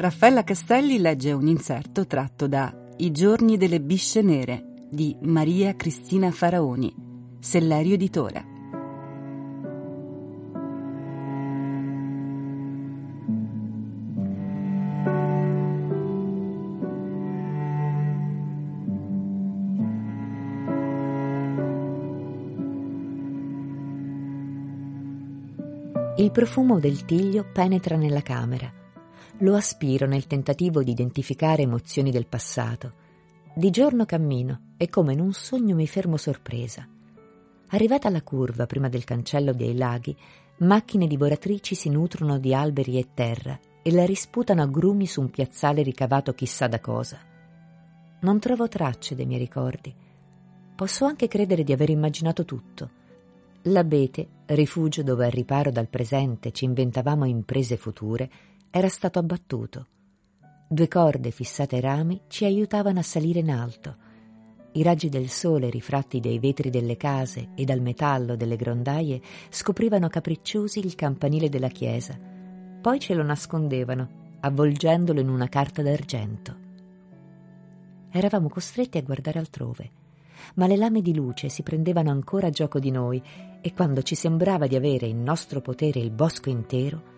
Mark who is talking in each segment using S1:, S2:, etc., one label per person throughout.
S1: Raffaella Castelli legge un inserto tratto da I giorni delle bisce nere di Maria Cristina Faraoni, Sellerio Editore.
S2: Il profumo del tiglio penetra nella camera lo aspiro nel tentativo di identificare emozioni del passato. Di giorno cammino e come in un sogno mi fermo sorpresa. Arrivata alla curva prima del cancello dei laghi, macchine divoratrici si nutrono di alberi e terra e la risputano a grumi su un piazzale ricavato chissà da cosa. Non trovo tracce dei miei ricordi. Posso anche credere di aver immaginato tutto. L'abete, rifugio dove al riparo dal presente ci inventavamo imprese future, era stato abbattuto. Due corde fissate ai rami ci aiutavano a salire in alto. I raggi del sole rifratti dai vetri delle case e dal metallo delle grondaie scoprivano capricciosi il campanile della chiesa. Poi ce lo nascondevano, avvolgendolo in una carta d'argento. Eravamo costretti a guardare altrove, ma le lame di luce si prendevano ancora gioco di noi e quando ci sembrava di avere in nostro potere il bosco intero,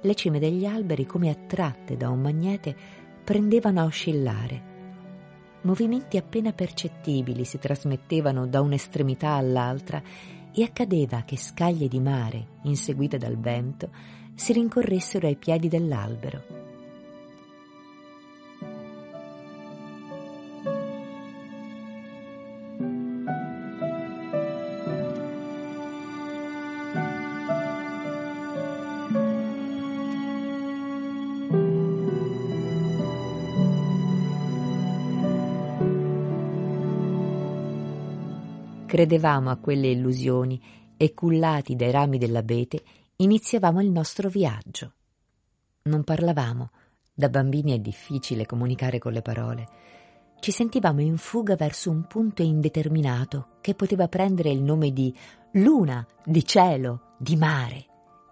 S2: le cime degli alberi, come attratte da un magnete, prendevano a oscillare. Movimenti appena percettibili si trasmettevano da un'estremità all'altra e accadeva che scaglie di mare, inseguite dal vento, si rincorressero ai piedi dell'albero. Credevamo a quelle illusioni e cullati dai rami dell'abete iniziavamo il nostro viaggio. Non parlavamo, da bambini è difficile comunicare con le parole. Ci sentivamo in fuga verso un punto indeterminato che poteva prendere il nome di luna, di cielo, di mare.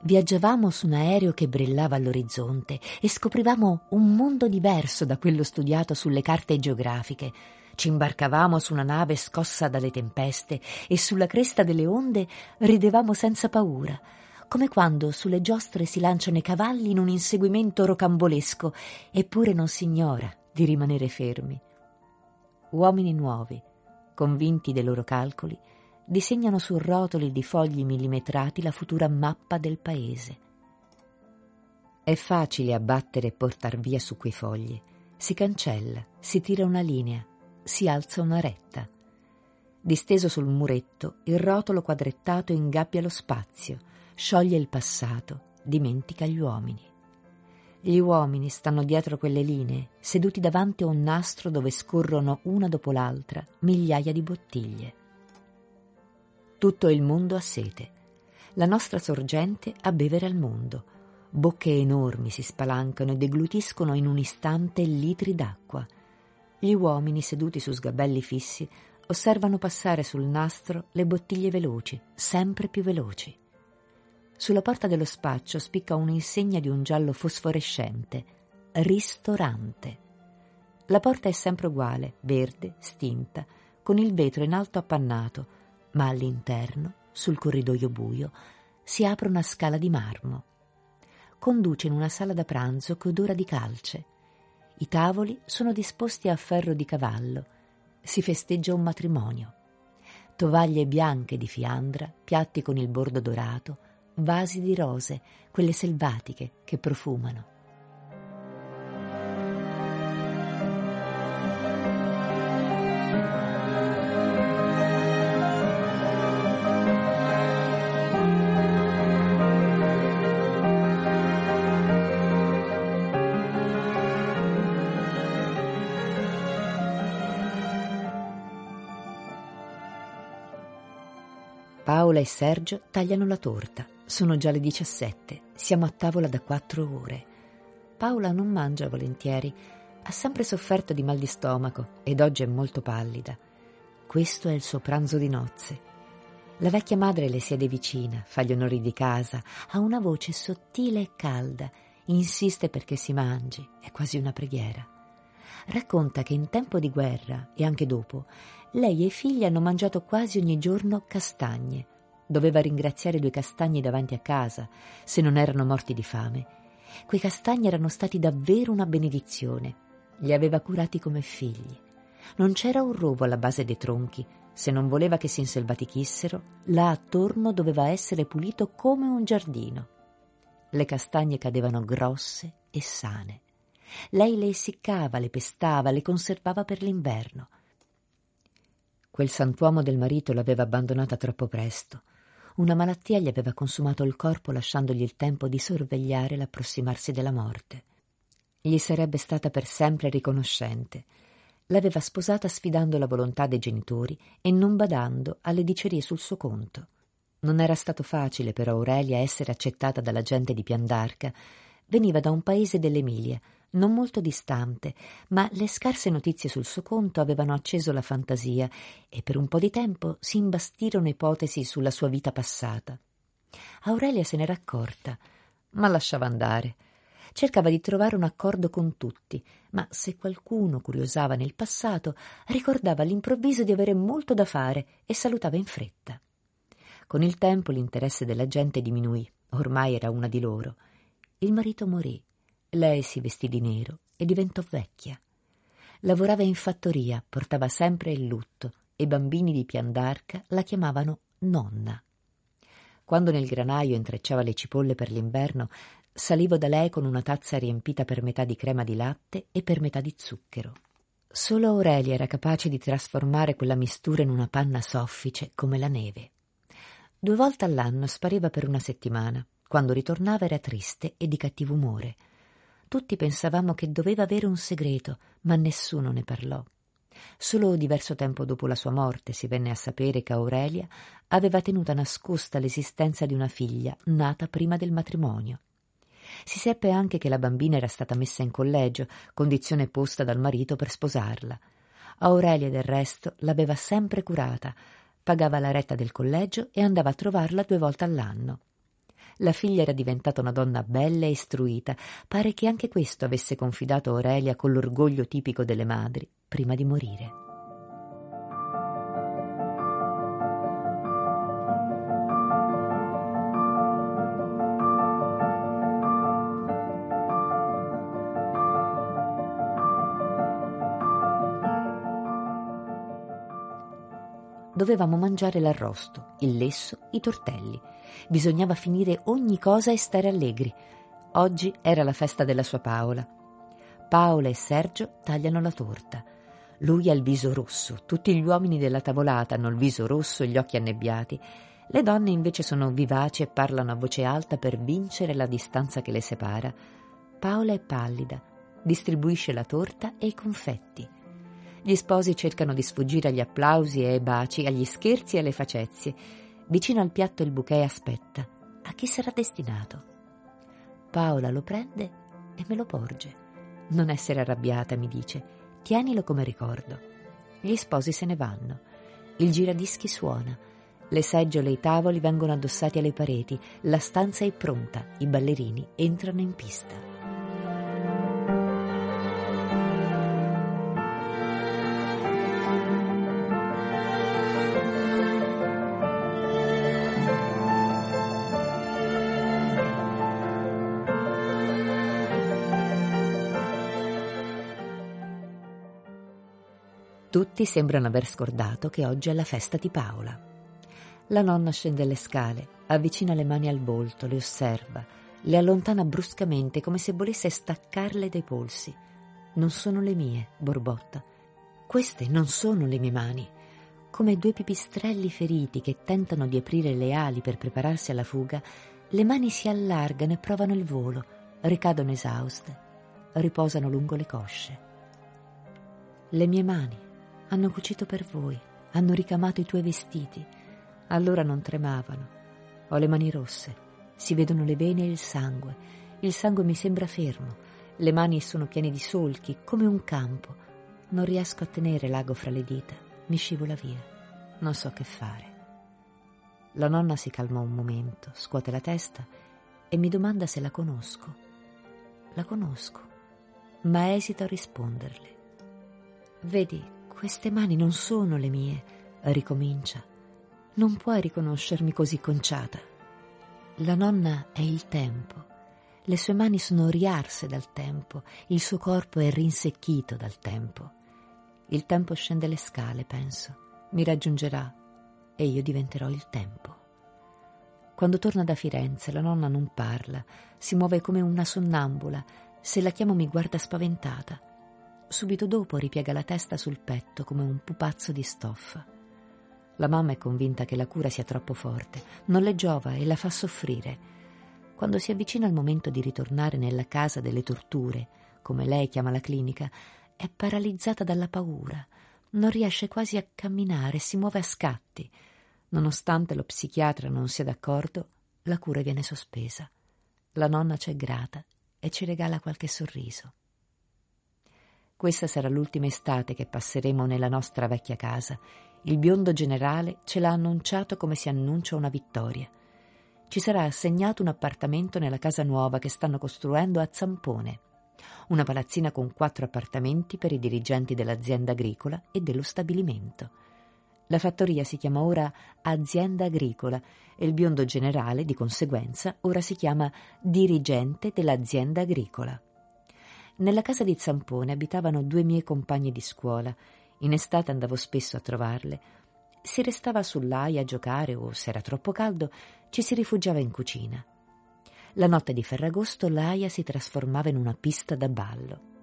S2: Viaggiavamo su un aereo che brillava all'orizzonte e scoprivamo un mondo diverso da quello studiato sulle carte geografiche ci imbarcavamo su una nave scossa dalle tempeste e sulla cresta delle onde ridevamo senza paura, come quando sulle giostre si lanciano i cavalli in un inseguimento rocambolesco, eppure non si ignora di rimanere fermi. Uomini nuovi, convinti dei loro calcoli, disegnano su rotoli di fogli millimetrati la futura mappa del paese. È facile abbattere e portar via su quei fogli. Si cancella, si tira una linea, si alza una retta. Disteso sul muretto, il rotolo quadrettato ingabbia lo spazio, scioglie il passato, dimentica gli uomini. Gli uomini stanno dietro quelle linee, seduti davanti a un nastro dove scorrono una dopo l'altra migliaia di bottiglie. Tutto il mondo ha sete. La nostra sorgente a bevere al mondo. Bocche enormi si spalancano e deglutiscono in un istante litri d'acqua. Gli uomini seduti su sgabelli fissi osservano passare sul nastro le bottiglie veloci, sempre più veloci. Sulla porta dello spaccio spicca un'insegna di un giallo fosforescente. Ristorante. La porta è sempre uguale, verde, stinta, con il vetro in alto appannato, ma all'interno, sul corridoio buio, si apre una scala di marmo. conduce in una sala da pranzo che odora di calce. I tavoli sono disposti a ferro di cavallo. Si festeggia un matrimonio. Tovaglie bianche di fiandra, piatti con il bordo dorato, vasi di rose, quelle selvatiche che profumano. Paola e Sergio tagliano la torta. Sono già le 17. Siamo a tavola da quattro ore. Paola non mangia volentieri. Ha sempre sofferto di mal di stomaco ed oggi è molto pallida. Questo è il suo pranzo di nozze. La vecchia madre le siede vicina, fa gli onori di casa, ha una voce sottile e calda, insiste perché si mangi, è quasi una preghiera. Racconta che in tempo di guerra e anche dopo lei e i figli hanno mangiato quasi ogni giorno castagne. Doveva ringraziare due castagni davanti a casa, se non erano morti di fame. Quei castagni erano stati davvero una benedizione. Li aveva curati come figli. Non c'era un rovo alla base dei tronchi. Se non voleva che si inselvatichissero, là attorno doveva essere pulito come un giardino. Le castagne cadevano grosse e sane. Lei le essiccava, le pestava, le conservava per l'inverno. Quel santuomo del marito l'aveva abbandonata troppo presto. Una malattia gli aveva consumato il corpo lasciandogli il tempo di sorvegliare l'approssimarsi della morte. Gli sarebbe stata per sempre riconoscente. L'aveva sposata sfidando la volontà dei genitori e non badando alle dicerie sul suo conto. Non era stato facile per Aurelia essere accettata dalla gente di Piandarca. Veniva da un paese dell'Emilia, non molto distante, ma le scarse notizie sul suo conto avevano acceso la fantasia e per un po' di tempo si imbastirono ipotesi sulla sua vita passata. Aurelia se n'era accorta, ma lasciava andare. Cercava di trovare un accordo con tutti, ma se qualcuno curiosava nel passato, ricordava all'improvviso di avere molto da fare e salutava in fretta. Con il tempo l'interesse della gente diminuì, ormai era una di loro. Il marito morì lei si vestì di nero e diventò vecchia. Lavorava in fattoria, portava sempre il lutto e i bambini di Piandarca la chiamavano nonna. Quando nel granaio intrecciava le cipolle per l'inverno, salivo da lei con una tazza riempita per metà di crema di latte e per metà di zucchero. Solo Aurelia era capace di trasformare quella mistura in una panna soffice come la neve. Due volte all'anno spariva per una settimana. Quando ritornava era triste e di cattivo umore. Tutti pensavamo che doveva avere un segreto, ma nessuno ne parlò. Solo diverso tempo dopo la sua morte si venne a sapere che Aurelia aveva tenuta nascosta l'esistenza di una figlia nata prima del matrimonio. Si seppe anche che la bambina era stata messa in collegio, condizione posta dal marito per sposarla. Aurelia del resto l'aveva sempre curata, pagava la retta del collegio e andava a trovarla due volte all'anno. La figlia era diventata una donna bella e istruita. Pare che anche questo avesse confidato Aurelia con l'orgoglio tipico delle madri prima di morire. Dovevamo mangiare l'arrosto, il lesso, i tortelli. Bisognava finire ogni cosa e stare allegri. Oggi era la festa della sua Paola. Paola e Sergio tagliano la torta. Lui ha il viso rosso, tutti gli uomini della tavolata hanno il viso rosso e gli occhi annebbiati. Le donne invece sono vivaci e parlano a voce alta per vincere la distanza che le separa. Paola è pallida, distribuisce la torta e i confetti. Gli sposi cercano di sfuggire agli applausi e ai baci, agli scherzi e alle facezie. Vicino al piatto il bouquet aspetta. A chi sarà destinato? Paola lo prende e me lo porge. Non essere arrabbiata, mi dice. Tienilo come ricordo. Gli sposi se ne vanno. Il giradischi suona. Le seggiole e i tavoli vengono addossati alle pareti. La stanza è pronta. I ballerini entrano in pista. Tutti sembrano aver scordato che oggi è la festa di Paola. La nonna scende le scale, avvicina le mani al volto, le osserva, le allontana bruscamente come se volesse staccarle dai polsi. Non sono le mie, borbotta. Queste non sono le mie mani. Come due pipistrelli feriti che tentano di aprire le ali per prepararsi alla fuga, le mani si allargano e provano il volo, ricadono esauste, riposano lungo le cosce. Le mie mani hanno cucito per voi, hanno ricamato i tuoi vestiti. Allora non tremavano. Ho le mani rosse, si vedono le vene e il sangue. Il sangue mi sembra fermo, le mani sono piene di solchi, come un campo. Non riesco a tenere l'ago fra le dita, mi scivola via. Non so che fare. La nonna si calma un momento, scuote la testa e mi domanda se la conosco. La conosco, ma esito a risponderle. Vedi, queste mani non sono le mie, ricomincia. Non puoi riconoscermi così conciata. La nonna è il tempo. Le sue mani sono riarse dal tempo, il suo corpo è rinsecchito dal tempo. Il tempo scende le scale, penso, mi raggiungerà e io diventerò il tempo. Quando torna da Firenze la nonna non parla, si muove come una sonnambula, se la chiamo mi guarda spaventata. Subito dopo ripiega la testa sul petto come un pupazzo di stoffa. La mamma è convinta che la cura sia troppo forte, non le giova e la fa soffrire. Quando si avvicina il momento di ritornare nella casa delle torture, come lei chiama la clinica, è paralizzata dalla paura, non riesce quasi a camminare, si muove a scatti. Nonostante lo psichiatra non sia d'accordo, la cura viene sospesa. La nonna c'è grata e ci regala qualche sorriso. Questa sarà l'ultima estate che passeremo nella nostra vecchia casa. Il biondo generale ce l'ha annunciato come si annuncia una vittoria. Ci sarà assegnato un appartamento nella casa nuova che stanno costruendo a Zampone una palazzina con quattro appartamenti per i dirigenti dell'azienda agricola e dello stabilimento. La fattoria si chiama ora Azienda Agricola e il biondo generale, di conseguenza, ora si chiama dirigente dell'azienda agricola. Nella casa di Zampone abitavano due mie compagne di scuola. In estate andavo spesso a trovarle. Si restava sull'aia a giocare o, se era troppo caldo, ci si rifugiava in cucina. La notte di Ferragosto l'Aia si trasformava in una pista da ballo.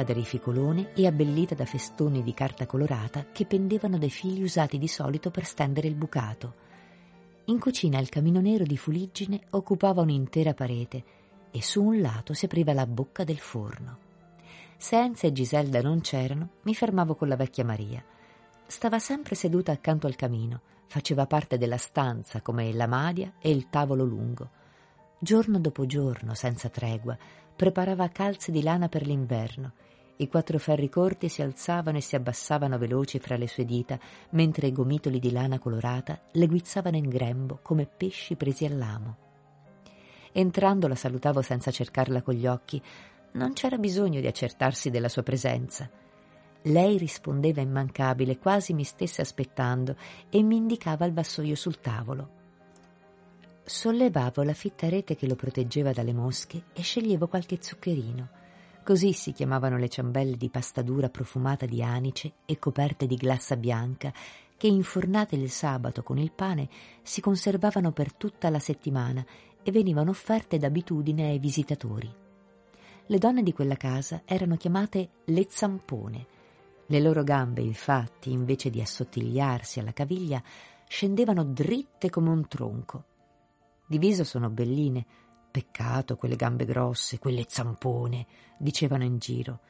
S2: Illuminata da rificolone e abbellita da festoni di carta colorata che pendevano dai fili usati di solito per stendere il bucato. In cucina il camino nero di fuliggine occupava un'intera parete e su un lato si apriva la bocca del forno. Se Enza e Giselda non c'erano, mi fermavo con la vecchia Maria. Stava sempre seduta accanto al camino, faceva parte della stanza come la madia e il tavolo lungo. Giorno dopo giorno, senza tregua, preparava calze di lana per l'inverno. I quattro ferri corti si alzavano e si abbassavano veloci fra le sue dita, mentre i gomitoli di lana colorata le guizzavano in grembo come pesci presi all'amo. Entrando la salutavo senza cercarla con gli occhi. Non c'era bisogno di accertarsi della sua presenza. Lei rispondeva immancabile, quasi mi stesse aspettando, e mi indicava il vassoio sul tavolo. Sollevavo la fitta rete che lo proteggeva dalle mosche e sceglievo qualche zuccherino. Così si chiamavano le ciambelle di pasta dura profumata di anice e coperte di glassa bianca che infornate il sabato con il pane si conservavano per tutta la settimana e venivano offerte d'abitudine ai visitatori. Le donne di quella casa erano chiamate le zampone. Le loro gambe, infatti, invece di assottigliarsi alla caviglia, scendevano dritte come un tronco di viso sono belline. Peccato quelle gambe grosse, quelle zampone, dicevano in giro.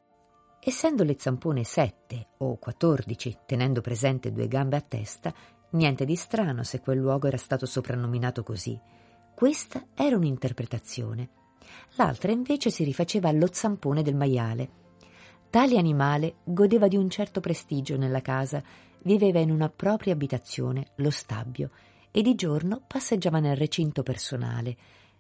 S2: Essendo le zampone sette o quattordici, tenendo presente due gambe a testa, niente di strano se quel luogo era stato soprannominato così. Questa era un'interpretazione. L'altra invece si rifaceva allo zampone del maiale. Tale animale godeva di un certo prestigio nella casa, viveva in una propria abitazione, lo stabbio, e di giorno passeggiava nel recinto personale.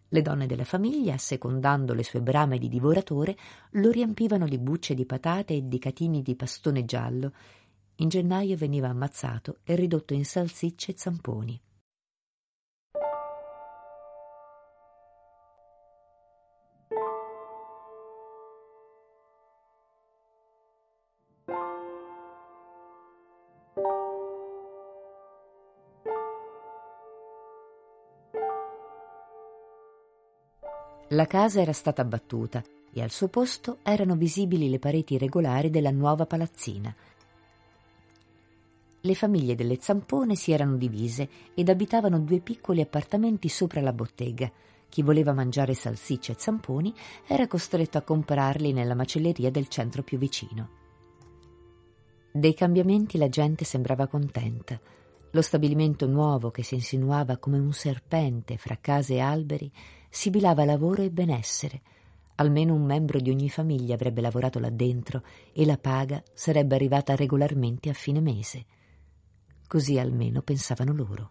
S2: Le donne della famiglia, secondando le sue brame di divoratore, lo riempivano di bucce di patate e di catini di pastone giallo. In gennaio veniva ammazzato e ridotto in salsicce e zamponi. La casa era stata abbattuta e al suo posto erano visibili le pareti regolari della nuova palazzina. Le famiglie delle zampone si erano divise ed abitavano due piccoli appartamenti sopra la bottega. Chi voleva mangiare salsicce e zamponi era costretto a comprarli nella macelleria del centro più vicino. Dei cambiamenti la gente sembrava contenta. Lo stabilimento nuovo che si insinuava come un serpente fra case e alberi sibilava lavoro e benessere. Almeno un membro di ogni famiglia avrebbe lavorato là dentro e la paga sarebbe arrivata regolarmente a fine mese. Così almeno pensavano loro.